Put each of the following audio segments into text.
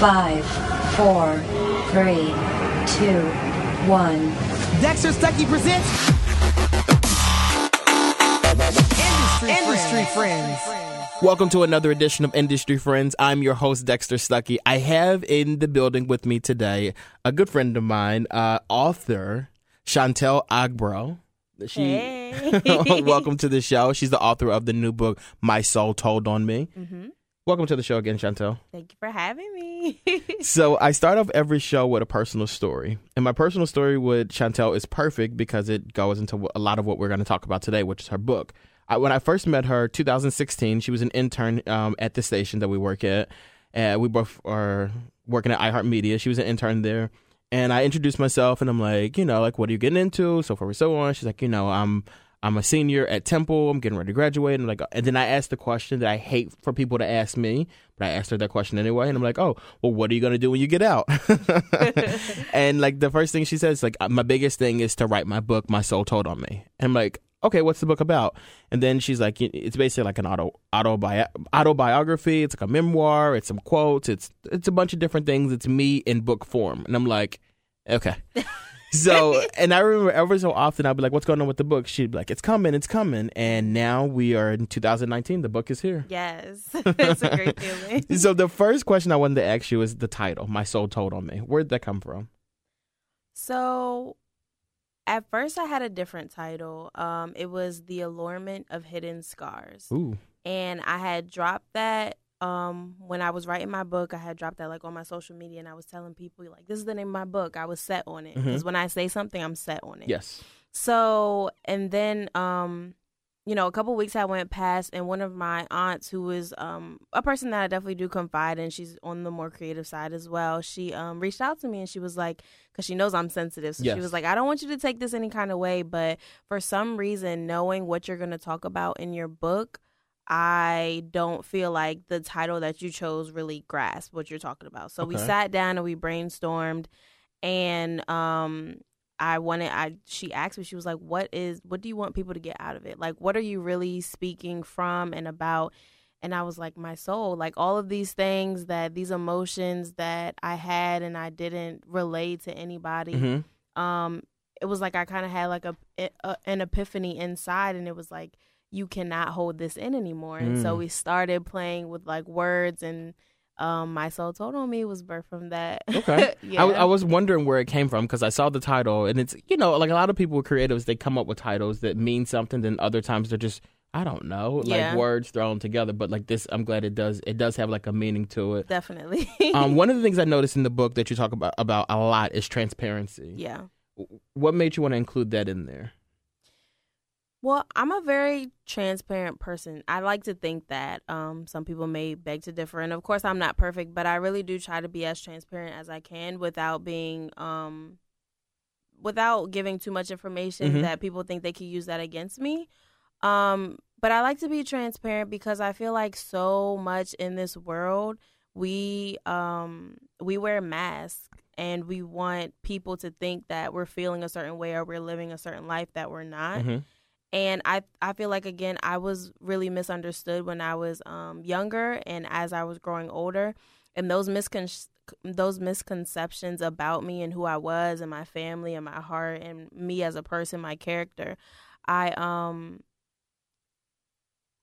Five, four, three, two, one. Dexter Stuckey presents Industry, Industry Friends. Welcome to another edition of Industry Friends. I'm your host, Dexter Stuckey. I have in the building with me today a good friend of mine, uh, author Chantel Agbro. She, Hey. welcome to the show. She's the author of the new book, My Soul Told on Me. hmm Welcome to the show again, Chantel. Thank you for having me. So I start off every show with a personal story, and my personal story with Chantel is perfect because it goes into a lot of what we're going to talk about today, which is her book. I, when I first met her, 2016, she was an intern um, at the station that we work at. And we both are working at iHeartMedia. She was an intern there, and I introduced myself, and I'm like, you know, like, what are you getting into? So forth and so on. She's like, you know, I'm I'm a senior at Temple. I'm getting ready to graduate. And I'm like, and then I asked the question that I hate for people to ask me, but I asked her that question anyway. And I'm like, oh, well, what are you gonna do when you get out? and like the first thing she says, like, uh, my biggest thing is to write my book, My Soul Told on Me. And I'm like, okay, what's the book about? And then she's like, it's basically like an auto autobi- autobiography. It's like a memoir. It's some quotes. It's it's a bunch of different things. It's me in book form. And I'm like, okay. So, and I remember ever so often I'd be like, "What's going on with the book?" She'd be like, "It's coming, it's coming." And now we are in 2019. The book is here. yes, it's a great feeling. So the first question I wanted to ask you is the title, "My Soul Told on Me." Where'd that come from? So, at first, I had a different title. Um, it was "The Allurement of Hidden Scars," Ooh, and I had dropped that um when I was writing my book. I had dropped that like on my social media, and I was telling people like, "This is the name of my book." I was set on it because when I say something, I'm set on it. yes. So, and then, um, you know, a couple weeks had went past, and one of my aunts, who is um a person that I definitely do confide in, she's on the more creative side as well. She um reached out to me and she was like, because she knows I'm sensitive, so Yes. she was like, I don't want you to take this any kind of way, but for some reason, knowing what you're going to talk about in your book. I don't feel like the title that you chose really grasped what you're talking about. So we sat down and we brainstormed and um I wanted I she asked me she was like what is what do you want people to get out of it? Like what are you really speaking from and about? And I was like my soul, like all of these things that these emotions that I had and I didn't relate to anybody. hmm Um it was like I kind of had like a, a an epiphany inside and it was like you cannot hold this in anymore. And so Mm. we started playing with like words and um my soul told on me was birthed from that. Okay. yeah. I, I was wondering where it came from because I saw the title, and it's you know like a lot of people with creatives they come up with titles that mean something, then other times they're just I don't know like Yeah. words thrown together. But like this, I'm glad it does it does have like a meaning to it. Definitely. um, one of the things I noticed in the book that you talk about about a lot is transparency. yeah. What made you want to include that in there? Well, I'm a very transparent person. I like to think that um, some people may beg to differ, and of course, I'm not perfect, but I really do try to be as transparent as I can without being, um, without giving too much information Mhm. that people think they could use that against me. Um, but I like to be transparent because I feel like so much in this world we um we wear masks and we want people to think that we're feeling a certain way or we're living a certain life that we're not Mhm. And I I feel like again I was really misunderstood when I was um younger and as I was growing older and those miscon those misconceptions about me and who I was and my family and my heart and me as a person my character I um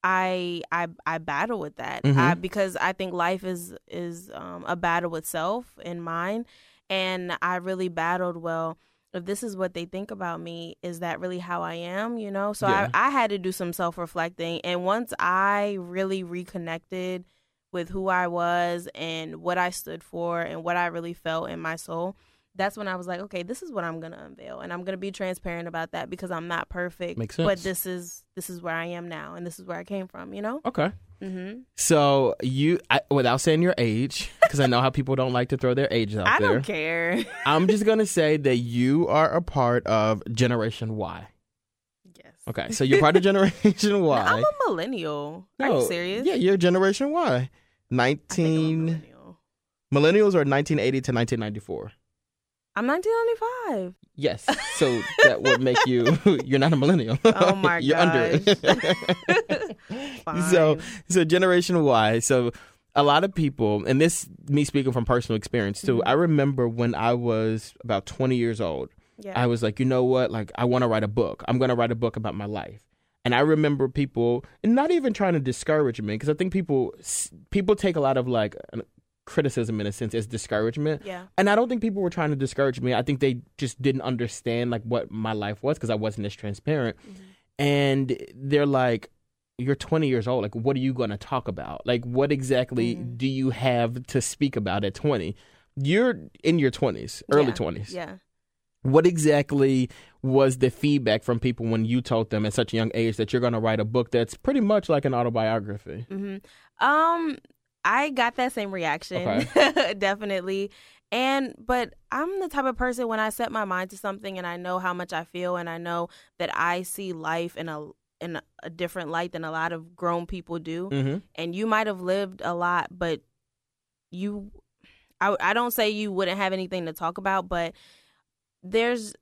I I I battle with that Mhm. I, because I think life is is um, a battle with self and mine, and I really battled. Well, if this is what they think about me, is that really how I am? You know, so Yeah. I I had to do some self reflecting, and once I really reconnected with who I was and what I stood for and what I really felt in my soul. That's when I was like, okay, this is what I'm gonna unveil, and I'm gonna be transparent about that because I'm not perfect. Makes But this is this is where I am now, and this is where I came from. You know. Okay. Mm-hmm. So you, I, without saying your age, because I know how people don't like to throw their age out I there. I don't care. I'm just gonna say that you are a part of Generation Y. yes. Okay, so you're part of Generation Y. I'm a millennial. Are No, you serious? Yeah, you're Generation Y. I think I'm a Nineteen millennial. millennials are 1980 to 1994. I'm 1995. Yes, so that would make you you're not a millennial. Oh my you're under it. so so Generation Y. So a lot of people, and this me speaking from personal experience too. Mm-hmm. I remember when I was about 20 years old, Yeah. I was like, you know what? Like, I want to write a book. I'm going to write a book about my life. And I remember people, and not even trying to discourage me, because I think people people take a lot of like criticism in a sense as discouragement. yeah. And I don't think people were trying to discourage me. I think they just didn't understand like what my life was because I wasn't as transparent. And they're like, "You're 20 years old. Like, what are you going to talk about? Like, what exactly Mm-hmm. do you have to speak about at 20? You're in your 20s, early Yeah. 20s. Yeah. What exactly was the feedback from people when you told them at such a young age that you're going to write a book that's pretty much like an autobiography? hmm Um, I got that same reaction, definitely. And but I'm the type of person when I set my mind to something and I know how much I feel and I know that I see life in a in a, different light than a lot of grown people do. Mm-hmm. And you might have lived a lot, but you, I I don't say you wouldn't have anything to talk about, but there's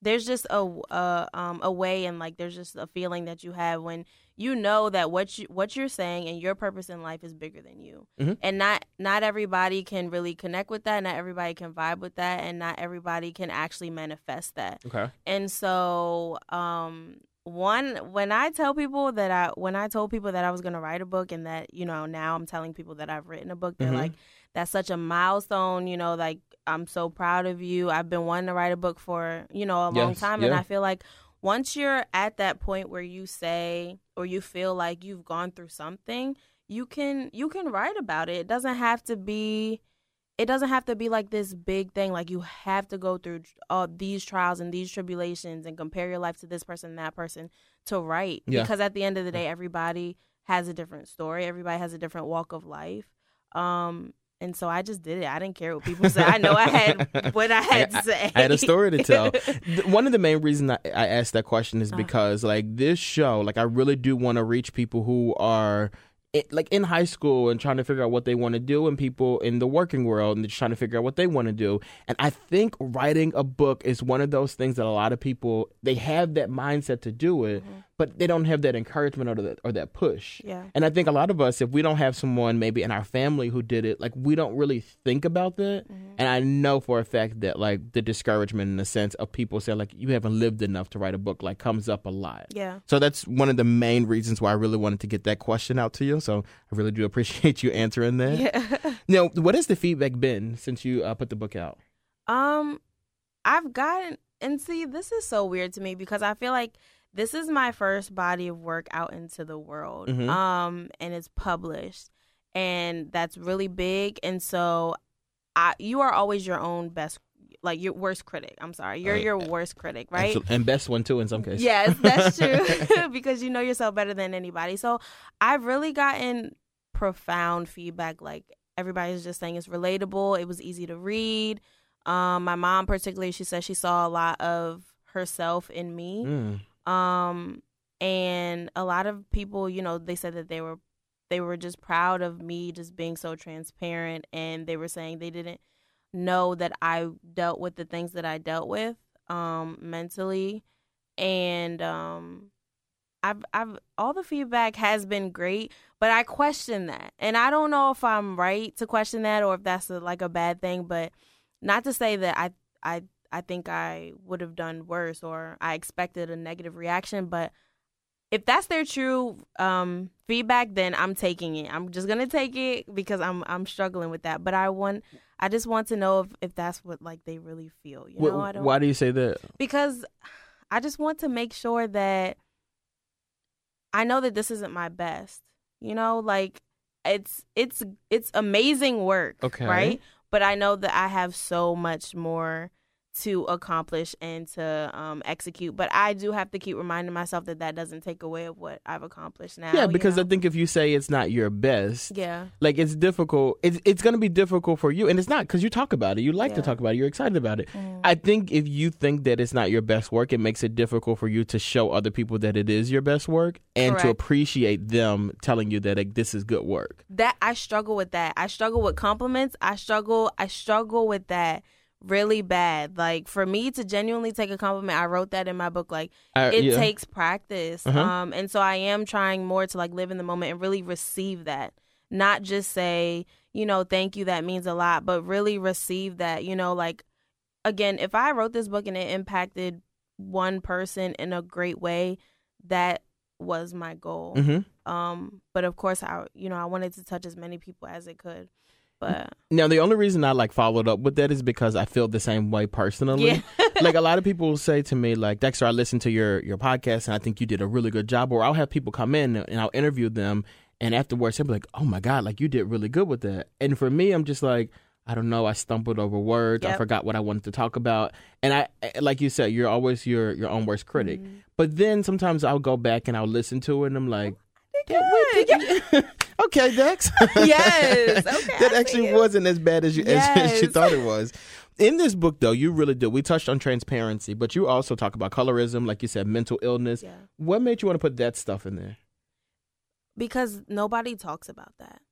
there's just a a um a way and like there's just a feeling that you have when you know that what you what you're saying and your purpose in life is bigger than you Mhm. and not not everybody can really connect with that not everybody can vibe with that and not everybody can actually manifest that Okay. and so um one when i tell people that i when i told people that i was going to write a book and that you know now i'm telling people that i've written a book they're Mhm. like that's such a milestone you know like i'm so proud of you i've been wanting to write a book for you know a long Yes, time and i feel like once you're at that point where you say or you feel like you've gone through something you can you can write about it. It doesn't have to be it doesn't have to be like this big thing. Like you have to go through all these trials and these tribulations and compare your life to this person and that person to write. Yeah. because at the end of the day everybody has a different story. Everybody has a different walk of life. Um and so I just did it. I didn't care what people said. I know I had what I had to say. I had a story to tell. One of the main reasons I, I asked that question is uh-huh. because, like, this show, like, I really do want to reach people who are. It, like in high school and trying to figure out what they want to do, and people in the working world and just trying to figure out what they want to do. And I think writing a book is one of those things that a lot of people they have that mindset to do it, mm-hmm. But they don't have that encouragement or that or that push. Yeah. And I think a lot of us, if we don't have someone maybe in our family who did it, like we don't really think about that. And I know for a fact that like the discouragement in the sense of people saying like you haven't lived enough to write a book like comes up a lot. Yeah. So that's one of the main reasons why I really wanted to get that question out to you. So I really do appreciate you answering that. Yeah. Now, what has the feedback been since you uh, put the book out? Um, I've gotten and see this is so weird to me because I feel like this is my first body of work out into the world. Mhm. Um, and it's published, and that's really big. And so, I you are always your own best, like your worst critic. I'm sorry, you're your worst critic, right? And best one too in some cases. Yes, that's true because you know yourself better than anybody. So I've really gotten profound feedback. Like everybody's just saying it's relatable. It was easy to read. Um, my mom, particularly, she said she saw a lot of herself in me. Mm. Um, and a lot of people, you know, they said that they were they were just proud of me just being so transparent, and they were saying they didn't know that I dealt with the things that I dealt with um, mentally, and um, I've I've all the feedback has been great, but I question that, and I don't know if I'm right to question that or if that's a, like a bad thing, but not to say that I I I think I would have done worse or I expected a negative reaction, but if that's their true um, feedback, then I'm taking it. I'm just gonna take it because I'm I'm struggling with that. But I want I just want to know if, if that's what like they really feel. You Wh- know, I don't why do you say that? because I just want to make sure that I know that this isn't my best. You know, like it's it's it's amazing work, Okay. right? But I know that I have so much more to accomplish and to um, execute. But I do have to keep reminding myself that that doesn't take away of what I've accomplished now. Yeah, you because know? I think if you say it's not your best, yeah, like it's difficult. It's it's going to be difficult for you, and it's not because you talk about it. You like to talk about it. You're excited about it. Mm. I think if you think that it's not your best work, it makes it difficult for you to show other people that it is your best work and to appreciate them telling you that like, this is good work. that I struggle with that. I struggle with compliments. I struggle I struggle with that really bad. Like for me to genuinely take a compliment, I wrote that in my book like Uh, it yeah. takes practice. Uh-huh. Um and so I am trying more to like live in the moment and really receive that. not just say, you know, thank you, that means a lot, but really receive that, you know, like again, if I wrote this book and it impacted one person in a great way, that was my goal. hmm Um, but of course, I you know I wanted to touch as many people as it could. But Now, the only reason I like followed up with that is because I feel the same way personally. yeah, like a lot of people will say to me, like Dexter, I listened to your your podcast and I think you did a really good job. Or I'll have people come in and I'll interview them, and afterwards they'll be like, "Oh my god, like you did really good with that." And for me, I'm just like, I don't know, I stumbled over words, I forgot what I wanted to talk about, and I, like you said, you're always your your own worst critic. Mhm. But then sometimes I'll go back and I'll listen to it, and I'm like, Did "Yeah, okay, Dex. Yes. Okay, that I actually wasn't as bad as you as, as you thought it was. In this book, though, you really do. We touched on transparency, but you also talk about colorism, like you said, mental illness. Yeah. What made you want to put that stuff in there? because nobody talks about that.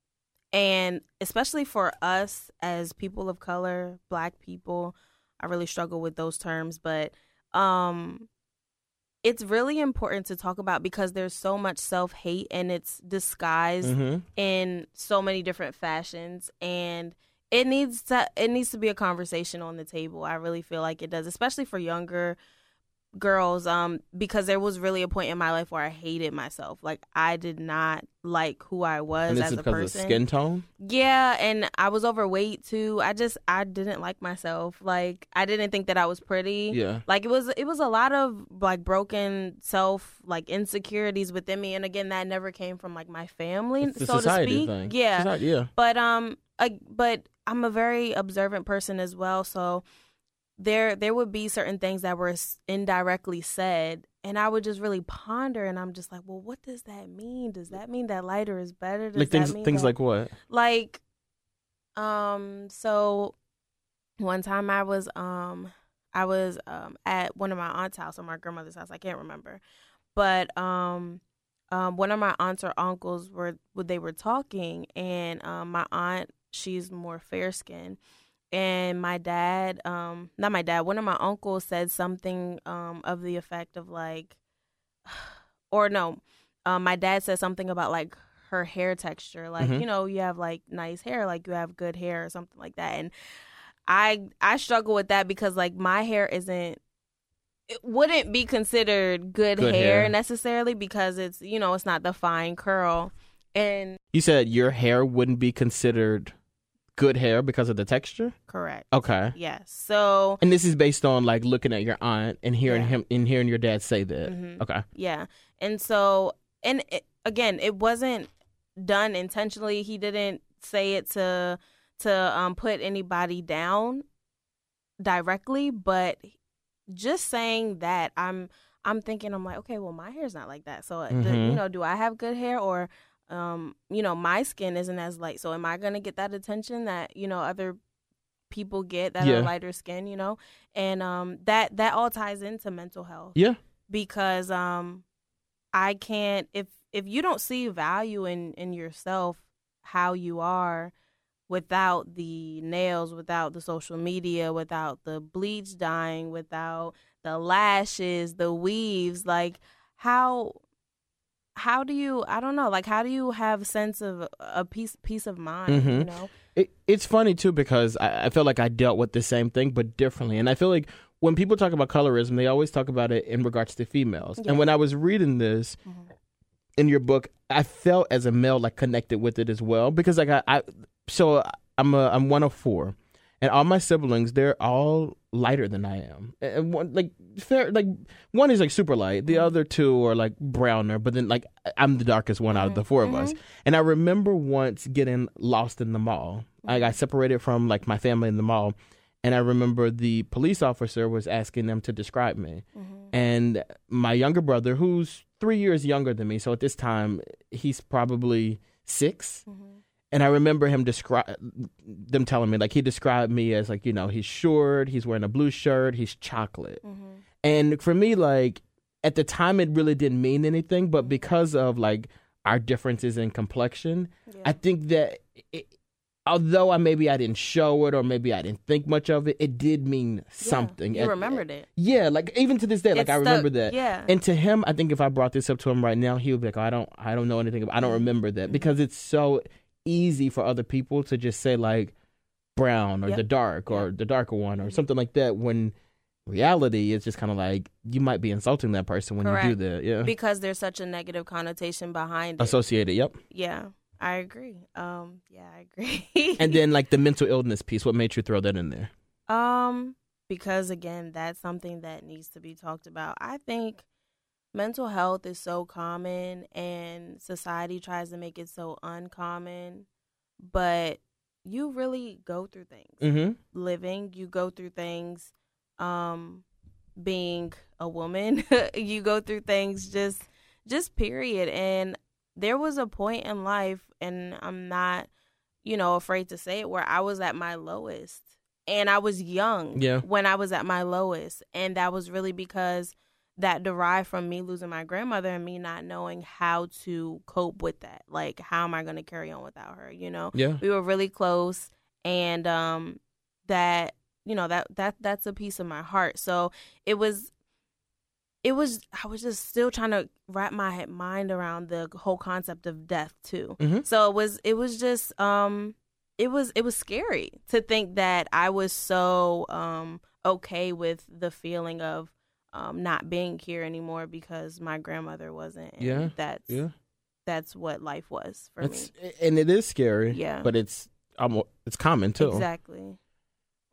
And especially for us as people of color, black people, I really struggle with those terms, but um it's really important to talk about because there's so much self-hate and it's disguised Mm-hmm. in so many different fashions and it needs to it needs to be a conversation on the table. I really feel like it does, especially for younger girls um because there was really a point in my life where I hated myself. Like I did not like who I was as is a because person. of skin tone. Yeah, and I was overweight too. I just I didn't like myself. Like I didn't think that I was pretty. Yeah. Like it was it was a lot of like broken self like insecurities within me and again that never came from like my family so to speak. thing. Yeah. Society- yeah. But um I, but I'm a very observant person as well, so there there would be certain things that were indirectly said and I would just really ponder and I'm just like, "Well, what does that mean? Does that mean that lighter is better? Does Like that things, things that- like what? like um so one time i was um i was um at one of my aunt's house or my grandmother's house i can't remember but um um one of my aunts or uncles were they were talking and um my aunt she's more fair skinned and my dad um not my dad one of my uncles said something um of the effect of like or no um my dad said something about like her hair texture like Mhm. you know you have like nice hair like you have good hair or something like that and i i struggle with that because like my hair isn't it wouldn't be considered good, Good hair, hair. necessarily because it's you know it's not the fine curl and You said your hair wouldn't be considered good hair because of the texture. correct Okay. yes so And this is based on like looking at your aunt and hearing Yeah. him and hearing your dad say that. Mhm. Okay. Yeah. And so, and it, again, it wasn't done intentionally. He didn't say it to to um put anybody down directly, but just saying that I'm I'm thinking I'm like, okay, well my hair's not like that. So, the- Mhm. you know, do I have good hair or um, you know, my skin isn't as light. So am I going to get that attention that, you know, other people get that Yeah. are lighter skin, you know? And um that that all ties into mental health Yeah. because um I can't if if you don't see value in in yourself how you are without the nails without the social media without the bleach dyeing without the lashes the weaves like how how do you I don't know like how do you have sense of a peace peace of mind you Mhm. know It, it's funny too because I, I feel like I dealt with the same thing but differently, and I feel like when people talk about colorism, they always talk about it in regards to females. Yeah. And when I was reading this Mhm. in your book, I felt as a male like connected with it as well because like I, I so I'm a I'm one of four, and all my siblings they're all lighter than I am. And one, like fair, like one is like super light. The mm-hmm. other two are like browner. But then like I'm the darkest one out of the mm-hmm. 4 of us. Mm-hmm. And I remember once getting lost in the mall. I got separated from like my family in the mall, and I remember the police officer was asking them to describe me. And my younger brother, who's three years younger than me, so at this time he's probably 6 and I remember him describe them telling me like he described me as like you know he's short, he's wearing a blue shirt, he's chocolate. Mhm. And for me, like at the time, it really didn't mean anything. But mm-hmm. because of like our differences in complexion, Yeah. I think that it, although I maybe I didn't show it or maybe I didn't think much of it, it did mean something. you At- remembered it Yeah, like even to this day, like I remember that. yeah And to him, I think if I brought this up to him right now, he would be like, oh, "I don't, I don't know anything. About, I don't mm-hmm. remember that mm-hmm. because it's so easy for other people to just say like brown or Yep. the dark or the darker one Mm-hmm. or something like that when reality it's just kind of like you might be insulting that person when you do that yeah because there's such a negative connotation behind it. associated yep yeah, I agree. Um, yeah, I agree. and then like the mental illness piece what made you throw that in there Um, because again, that's something that needs to be talked about. I think mental health is so common and society tries to make it so uncommon, but you really go through things. mm-hmm Living, you go through things um being a woman, you go through things just just period and there was a point in life and I'm not you know afraid to say it where I was at my lowest and I was young Yeah. when I was at my lowest and that was really because that derived from me losing my grandmother and me not knowing how to cope with that. Like how am I going to carry on without her you know? Yeah. We were really close and um that you know that that that's a piece of my heart. So it was it was i was just still trying to wrap my head- mind around the whole concept of death too. Mhm. so it was it was just um it was it was scary to think that i was so um okay with the feeling of um not being here anymore because my grandmother wasn't and Yeah, that's yeah that's what life was for it's me and it is scary Yeah. but it's um, it's common too exactly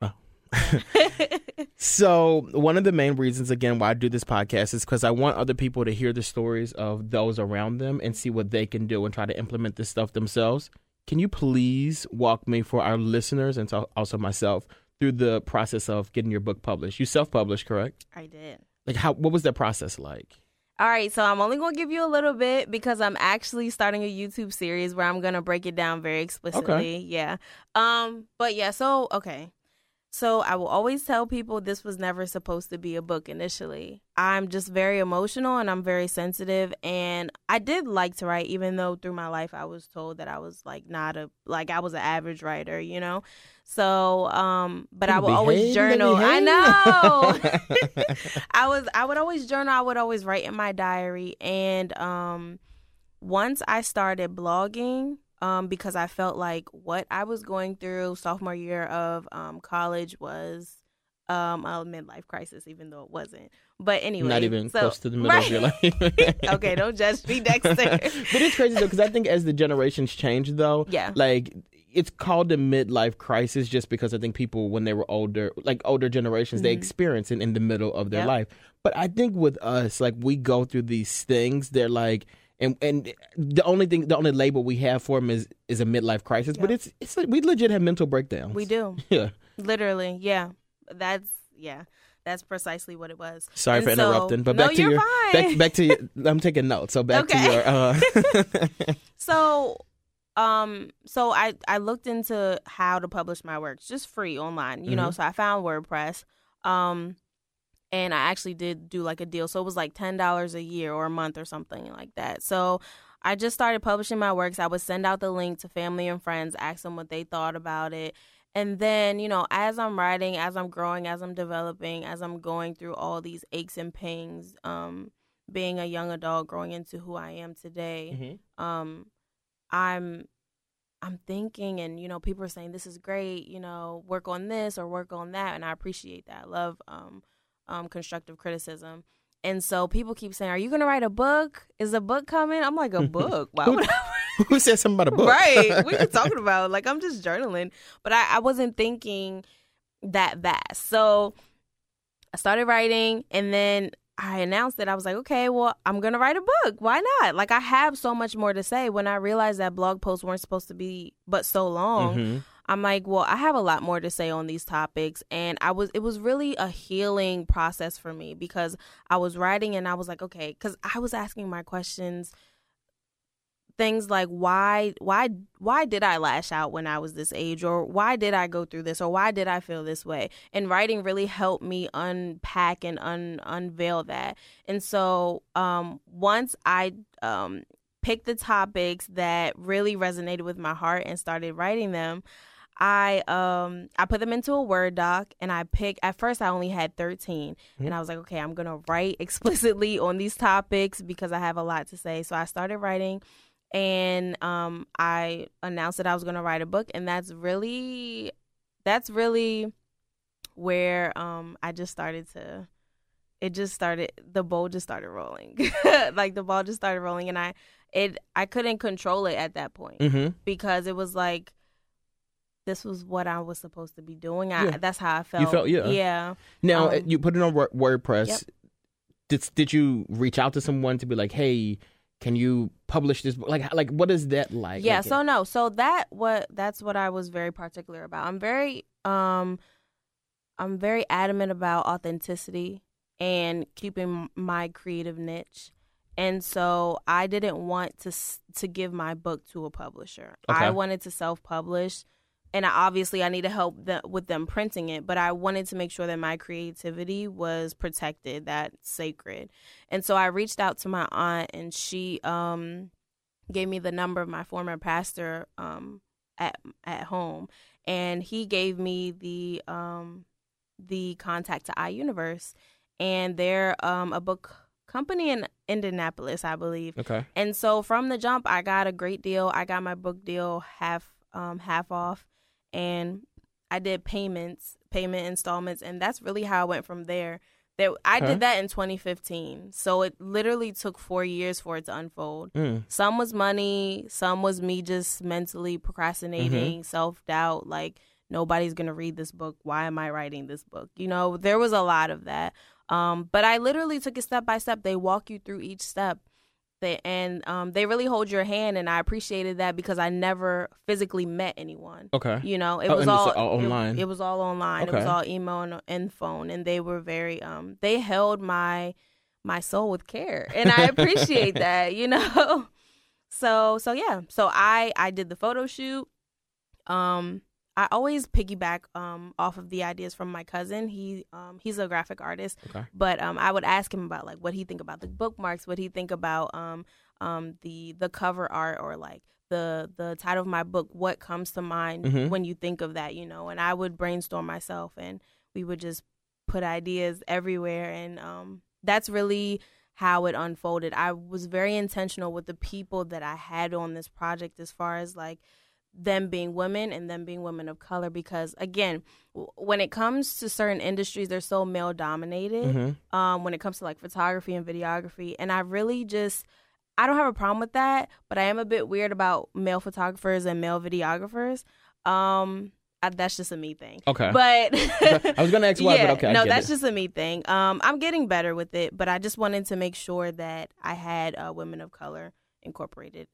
Wow. So one of the main reasons again why I do this podcast is because I want other people to hear the stories of those around them and see what they can do and try to implement this stuff themselves. Can you please walk me for our listeners and also myself through the process of getting your book published? You self-published, correct? i did Like how what was that process like? All right, so I'm only going to give you a little bit because I'm actually starting a YouTube series where I'm going to break it down very explicitly. Yeah. Um but yeah, so okay. So I will always tell people this was never supposed to be a book initially. I'm just very emotional and I'm very sensitive and I did like to write even though through my life I was told that I was like not a like I was an average writer, you know. So um but I would always Behave, journal. I know. I was I would always journal, I would always write in my diary and um once I started blogging um because I felt like what I was going through sophomore year of um college was um a midlife crisis even though it wasn't. But anyway, Not even so- close to the middle of your life. okay, don't judge me, Dexter. but it's crazy though because I think as the generations change though, Yeah. like it's called a midlife crisis just because I think people when they were older, like older generations, they experience it in the middle of their Mm-hmm. Yep. life. But I think with us, like we go through these things, they're like. And and the only thing, the only label we have for them is is a midlife crisis. But it's it's we legit have mental breakdowns. we do. Yeah. Literally, yeah. That's yeah. That's precisely what it was. Sorry And for so- interrupting, but no, back to you're your fine. back back to your. I'm taking notes. So back to your. Uh, So, um, so I I looked into how to publish my works just free online, you know. Mhm. So I found WordPress, um, and I actually did do like a deal. So it was like ten dollars a year or a month or something like that. So I just started publishing my works. I would send out the link to family and friends, ask them what they thought about it. And then, you know, as I'm writing, as I'm growing, as I'm developing, as I'm going through all these aches and pains, um, being a young adult, growing into who I am today, Mhm. um i'm i'm thinking and you know people are saying this is great you know work on this or work on that and i appreciate that i love um um constructive criticism. And so people keep saying are you gonna write a book? Is a book coming? I'm like a book? Why would i Who said something about a book? right. What are you talking about? Like i'm just journaling. But I, I wasn't thinking that vast so i started writing and then i announced that i was like okay well i'm gonna write a book. Why not? Like i have so much more to say. When i realized that blog posts weren't supposed to be but so long Mhm. I'm like, well, I have a lot more to say on these topics and I was it was really a healing process for me because I was writing and I was like, okay, cuz I was asking my questions things like why why why did I lash out when I was this age or why did I go through this or why did I feel this way? And writing really helped me unpack and un, unveil that. And so um once I um picked the topics that really resonated with my heart and started writing them, I um I put them into a Word doc and I picked at first I only had 13 and I was like, okay, I'm going to write explicitly on these topics because I have a lot to say. So I started writing and um, I announced that I was going to write a book, and that's really, that's really where um, I just started to. It just started. The ball just started rolling, like the ball just started rolling, and I, it, I couldn't control it at that point Mm-hmm. because it was like, this was what I was supposed to be doing. I, Yeah. That's how I felt. You felt- yeah. yeah. Now Um, you put it on WordPress. Yep. Did did you reach out to someone to be like, hey, can you publish this book? Like like what is that like? yeah Like, so no so that what that's what i was very particular about i'm very um i'm very adamant about authenticity and keeping my creative niche and so i didn't want to to give my book to a publisher Okay. i wanted to self-publish and I, obviously i needed help th- with them printing it but i wanted to make sure that my creativity was protected that sacred. And so i reached out to my aunt and she um gave me the number of my former pastor um at at home. And he gave me the um the contact to iUniverse and they're um a book company in Indianapolis I believe. Okay. and so from the jump I got a great deal. I got my book deal half um half off and I did payments payment installments and that's really how I went from there there I Okay. did that in 2015 so it literally took 4 years for it to unfold Mm. some was money, some was me just mentally procrastinating, Mm-hmm. self doubt, like nobody's gonna read this book. Why am I writing this book? You know, there was a lot of that. Um, but I literally took it step by step. They walk you through each step. They, and um, they really hold your hand, and I appreciated that because I never physically met anyone. Okay. You know, it Oh, was all, all it- online. It, was all online. It was all email and, and phone, and they were very um they held my my soul with care, and I appreciate that. You know, so so yeah, so I I did the photo shoot. Um, I always piggyback um off of the ideas from my cousin. He um he's a graphic artist, Okay. but um I would ask him about like what he think about the bookmarks, what he think about um um the the cover art or like the the title of my book. What comes to mind Mhm. when you think of that, you know? And I would brainstorm myself, and we would just put ideas everywhere, and um that's really how it unfolded. I was very intentional with the people that I had on this project as far as like them being women and them being women of color because again w- when it comes to certain industries they're so male dominated Mhm. um when it comes to like photography and videography and i really just i don't have a problem with that but i am a bit weird about male photographers and male videographers um I, that's just a me thing Okay. but I was gonna ask why, but okay, no, that's it. just a me thing. Um, I'm getting better with it, but I just wanted to make sure that I had uh, women of color incorporated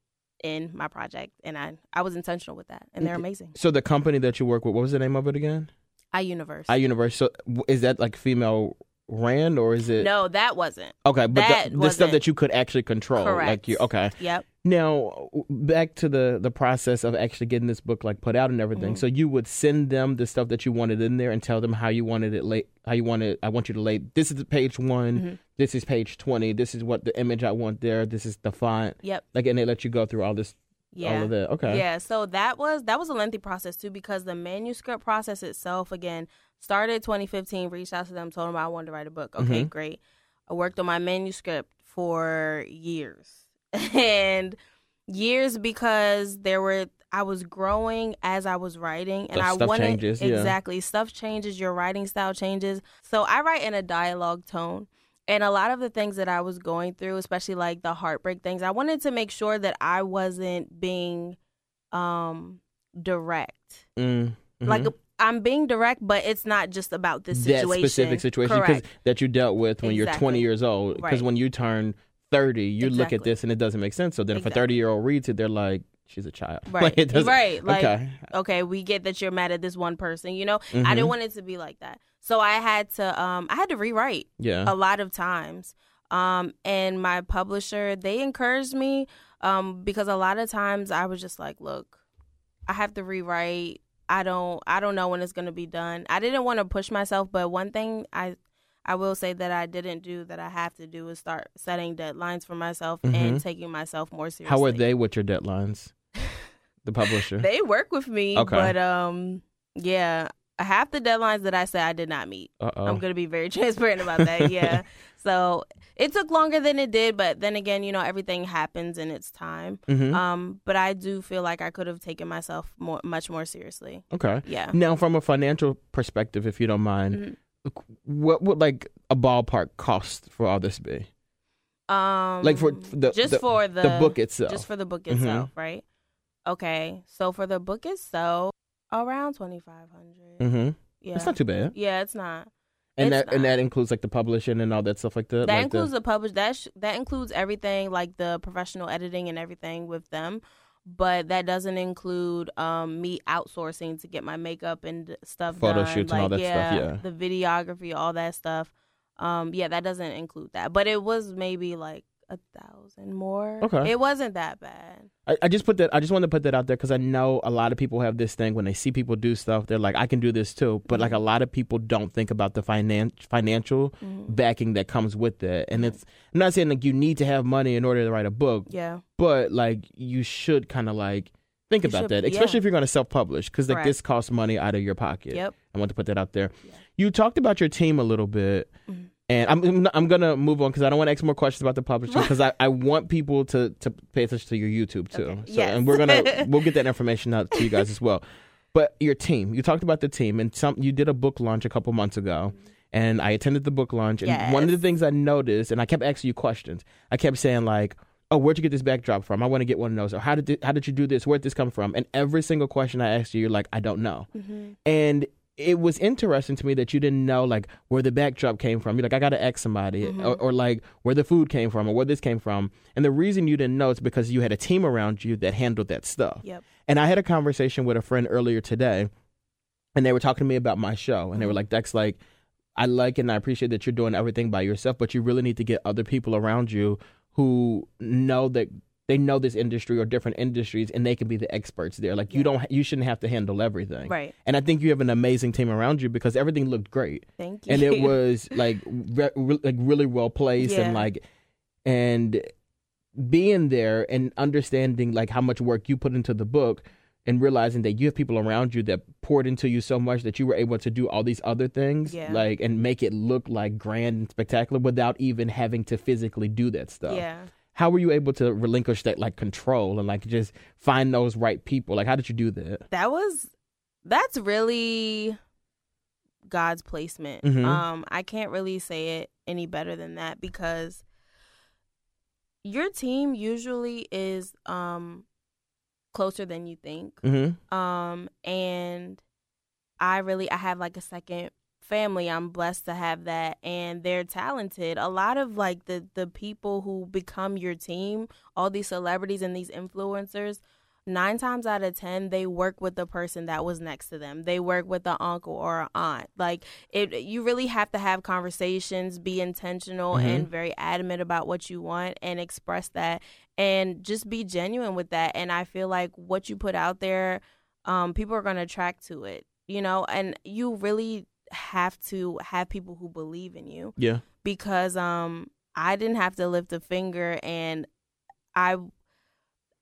in my project, and I I was intentional with that, and they're amazing. So the company that you work with, what was the name of it again? iUniverse. I Universe. So is that like female ran or is it? no, that wasn't. Okay, but that the, the stuff that you could actually control, like Correct. you. Okay. Yep. Now back to the the process of actually getting this book like put out and everything. Mhm. So you would send them the stuff that you wanted in there and tell them how you wanted it late. How you wanted. I want you to lay. This is page one. Mhm. This is page twenty. This is what the image I want there. This is the font. Yep. Like and they let you go through all this. Yeah. All of that. Okay. Yeah, so that was that was a lengthy process too because the manuscript process itself again started 2015. Reached out to them, told them I wanted to write a book. Okay, Mhm. great. I worked on my manuscript for years and years because there were I was growing as I was writing and So I wanted changes, yeah. exactly stuff changes, your writing style changes. So I write in a dialogue tone. And a lot of the things that I was going through, especially like the heartbreak things, I wanted to make sure that I wasn't being um direct. Mm, mhm. Like I'm being direct, but it's not just about this that situation. specific situation that you dealt with when you're 20 years old. Because Right. when you turn 30, you look at this and it doesn't make sense. So then if a 30 year old reads it, they're like, she's a child. Right. Like, right. Like okay. okay, we get that you're mad at this one person, you know? I Mhm. didn't want it to be like that. So I had to um I had to rewrite Yeah. a lot of times. Um and my publisher, they encouraged me um because a lot of times I was just like, look, I have to rewrite. I don't I don't know when it's going to be done. I didn't want to push myself, but one thing I I will say that I didn't do that I have to do is start setting deadlines for myself and Mhm. taking myself more seriously. How are they with your deadlines? The publisher. They work with me, Okay. but um, yeah, half the deadlines that I said I did not meet. Uh I'm oh. gonna be very transparent about that. Yeah. so it took longer than it did, but then again, you know, everything happens in its time. hmm Um, but I do feel like I could have taken myself more, much more seriously. okay. Yeah. Now, from a financial perspective, if you don't mind, Mhm. What would like a ballpark cost for all this be? Um, Like for the just the, for the, the book itself. just for the book Mhm. itself, right? Okay, so for the book itself, around twenty five hundred. mm-hmm. Yeah, It's not too bad. yeah, it's not. And It's that and that includes like the publishing and all that stuff like that. That like includes the, the, publish that sh- that includes everything like the professional editing and everything with them, but that doesn't include um me outsourcing to get my makeup and stuff Photo done. shoots like, and all that stuff, yeah. the videography, all that stuff. Um, yeah, that doesn't include that, but it was maybe like a thousand more. Okay. it wasn't that bad. I, I just put that. I just wanted to put that out there because I know a lot of people have this thing when they see people do stuff. They're like, I can do this too. But like a lot of people don't think about the finan- financial Mhm. backing that comes with that. And it's I'm not saying like you need to have money in order to write a book, Yeah, but like you should kind of like think You about should- that, yeah. especially if you're going to self-publish because like this costs money out of your pocket. yep. I want to put that out there. Yeah. You talked about your team a little bit, Mhm. And I'm I'm, gonna move on because I don't want to ask more questions about the publisher because I, I want people to to pay attention to your YouTube too. Okay. So, Yes. and we're gonna we'll get that information out to you guys as well. But your team, you talked about the team, and some you did a book launch a couple months ago. And I attended the book launch, and one of the things I noticed, and I kept asking you questions. I kept saying like, "Oh, where'd you get this backdrop from? I want to get one of those." Or how did how did you do this? Where'd this come from? And every single question I asked you, you're like, "I don't know." hmm and it was interesting to me that you didn't know like where the backdrop came from. You're like, I gotta ask somebody, Mhm. or, or like where the food came from, or where this came from. And the reason you didn't know is because you had a team around you that handled that stuff. Yep. And I had a conversation with a friend earlier today, and they were talking to me about my show, and they were Mhm. like, Dex, like. I like and I appreciate that you're doing everything by yourself, but you really need to get other people around you who know that they know this industry or different industries, and they can be the experts there. Like you don't, you shouldn't have to handle everything. Right. And I think you have an amazing team around you because everything looked great, Thank you. and it was like re- re- like really well placed, and like and being there and understanding like how much work you put into the book and realizing that you have people around you that poured into you so much that you were able to do all these other things Yeah. like and make it look like grand and spectacular without even having to physically do that stuff Yeah. How were you able to relinquish that like control and like just find those right people like how did you do that that was that's really God's placement. Mhm. Um, I can't really say it any better than that because your team usually is um closer than you think. mm-hmm Um, and I really I have like a second family. I'm blessed to have that and they're talented. A lot of like the the people who become your team, all these celebrities and these influencers, nine times out of ten they work with the person that was next to them they work with the uncle or a aunt like it you really have to have conversations be intentional Mhm. and very adamant about what you want and express that and just be genuine with that and i feel like what you put out there um people are going to attract to it you know and you really have to have people who believe in you yeah because um I didn't have to lift a finger and I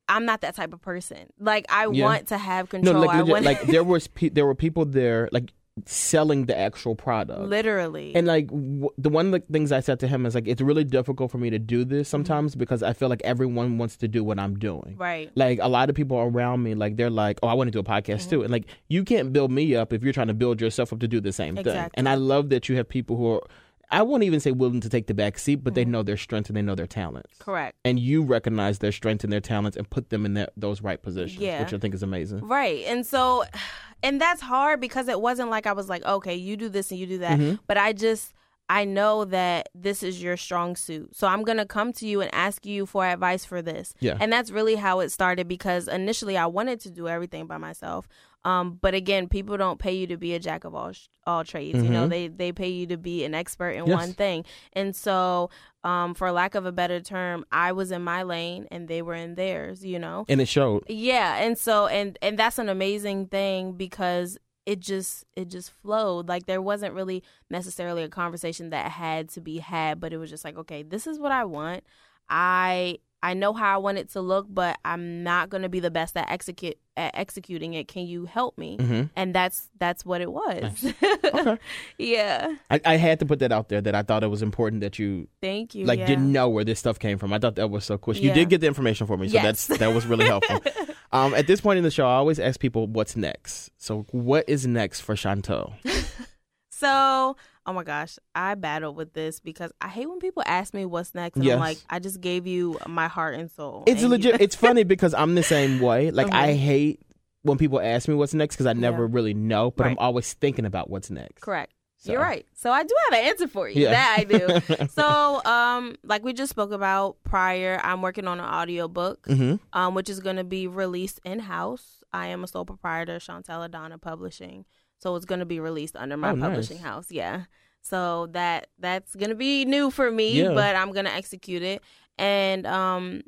I'm not that type of person. Like I Yeah. want to have control. No, like, I legit, want like there was pe- there were people there like selling the actual product. literally. And like w- the one of the things I said to him is like it's really difficult for me to do this Mm-hmm. sometimes because I feel like everyone wants to do what I'm doing. right. Like a lot of people around me, like they're like, "Oh, I want to do a podcast Mm-hmm. too," and like you can't build me up if you're trying to build yourself up to do the same thing. And I love that you have people who are, I won't even say willing to take the back seat, but they Mm-hmm. know their strengths and they know their talents. Correct. And you recognize their strengths and their talents and put them in that, those right positions, Yeah. which I think is amazing. Right. And so and that's hard because it wasn't like I was like, okay, you do this and you do that. Mhm. But I just I know that this is your strong suit. So I'm going to come to you and ask you for advice for this. Yeah. And that's really how it started because initially I wanted to do everything by myself. Um, but again, people don't pay you to be a jack of all sh- all trades. You know, Mhm. they they pay you to be an expert in Yes. one thing. And so, um, for lack of a better term, I was in my lane and they were in theirs. You know, And it showed. yeah, and so and and that's an amazing thing because it just it just flowed. Like there wasn't really necessarily a conversation that had to be had, but it was just like, okay, this is what I want. I I know how I want it to look, but I'm not going to be the best at execute at executing it. Can you help me? hmm And that's that's what it was. Okay. yeah. I, I had to put that out there that I thought it was important that you Thank you. like yeah. didn't know where this stuff came from. I thought that was so cool. You Yeah. did get the information for me, so Yes. that's that was really helpful. um, at this point in the show, I always ask people what's next. So, what is next for Chantel? So, oh my gosh, I battled with this because I hate when people ask me what's next, and Yes. I'm like, I just gave you my heart and soul. It's and you- legit. it's funny because I'm the same way. Like I Mhm. hate when people ask me what's next because I never Yeah. really know, but I'm always thinking about what's next. Correct. So- You're right. So I do have an answer for you. Yeah. That I do. so, um, like we just spoke about prior, I'm working on an audiobook, hmm um, which is going to be released in house. I am a sole proprietor, Chantelle Adanna Publishing, so it's going to be released under my Oh, nice. publishing house. Yeah. So that that's going to be new for me, Yeah. but I'm going to execute it, and um,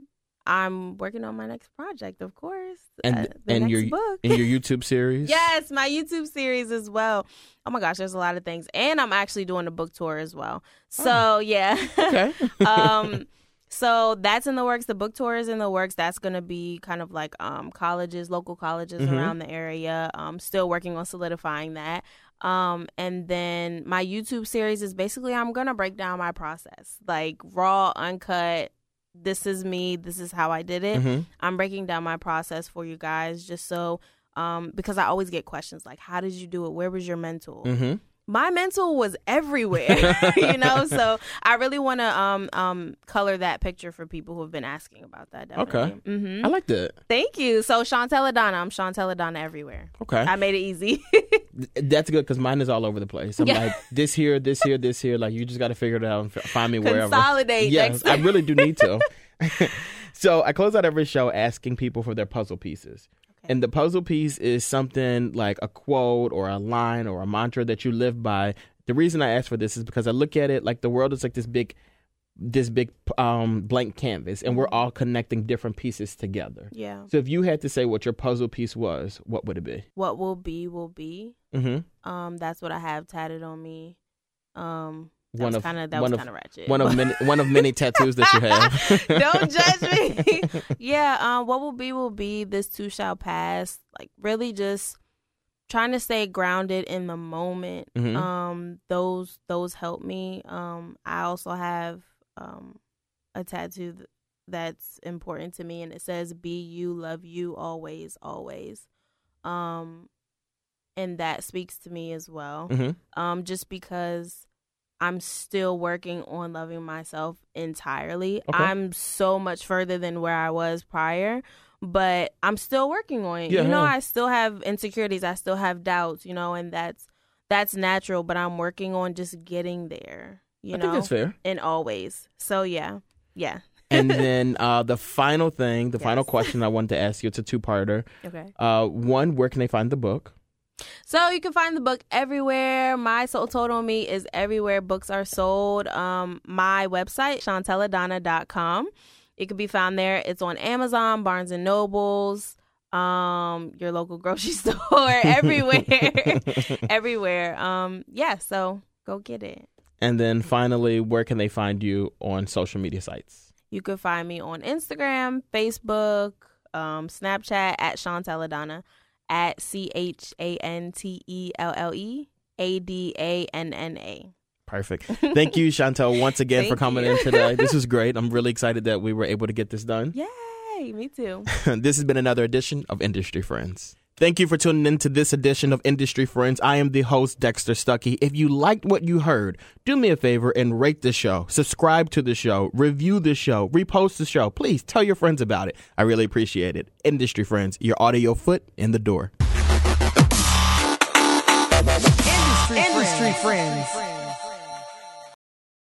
I'm working on my next project, of course, And uh, the and next your book. in your YouTube series. Yes, my YouTube series as well. Oh my gosh, there's a lot of things, and I'm actually doing a book tour as well. So yeah, Okay. um, so that's in the works. The book tour is in the works. That's gonna be kind of like um colleges, local colleges Mhm. around the area. Um, still working on solidifying that. Um, and then my YouTube series is basically I'm gonna break down my process, like raw, uncut. This is me. This is how I did it. hmm I'm breaking down my process for you guys just so um because I always get questions like how did you do it? Where was your mental? hmm My mental was everywhere, you know? So I really want to um um color that picture for people who have been asking about that definitely. Mhm. I like that. Thank you. So Chantelle Adanna, I'm Chantelle Adanna everywhere. Okay. I made it easy. That's good because mine is all over the place. I'm Yeah. like this here, this here, this here. Like you just got to figure it out and find me wherever. Consolidate Yes, I really do need to. so I close out every show asking people for their puzzle pieces. And the puzzle piece is something like a quote or a line or a mantra that you live by. The reason I ask for this is because I look at it like the world is like this big this big um blank canvas and we're all connecting different pieces together. yeah. So if you had to say what your puzzle piece was, what would it be? What will be will be. Mhm. Um that's what I have tatted on me. Um One of- kind of that one was of- kind of ratchet. One of many one of many tattoos that you have. Don't judge me. yeah, um, what will be will be. This too shall pass. Like really, just trying to stay grounded in the moment. Mhm. Um, those those help me. Um, I also have um a tattoo th- that's important to me, and it says "Be you, love you, always, always." Um, and that speaks to me as well Mhm. um, just because I'm still working on loving myself entirely. Okay. I'm so much further than where I was prior, but I'm still working on it. Yeah, you know. I still have insecurities, I still have doubts, you know, and that's that's natural, but I'm working on just getting there, you I know, think that's fair. and always. So yeah. Yeah. and then uh, the final thing, the final question I wanted to ask you, it's a two-parter. Okay. Uh, one, where can they find the book? So you can find the book everywhere. My Soul Told on Me is everywhere books are sold. Um, my website, chantelleadanna.com. It can be found there. It's on Amazon, Barnes and Nobles, um, your local grocery store, everywhere. everywhere. Um, yeah, so go get it. And then finally, where can they find you on social media sites? You can find me on Instagram, Facebook, um, Snapchat at Chantelleadanna at C H A N T E L L E A D A N N A. Perfect. Thank you, Chantelle, once again for coming in today. This was great. I'm really excited that we were able to get this done. Yay, me too. this has been another edition of Industry Friends. Thank you for tuning in to this edition of Industry Friends. I am the host, Dexter Stuckey. If you liked what you heard, do me a favor and rate the show, subscribe to the show, review the show, repost the show. Please tell your friends about it. I really appreciate it. Industry Friends, your audio foot in the door. Industry, friends.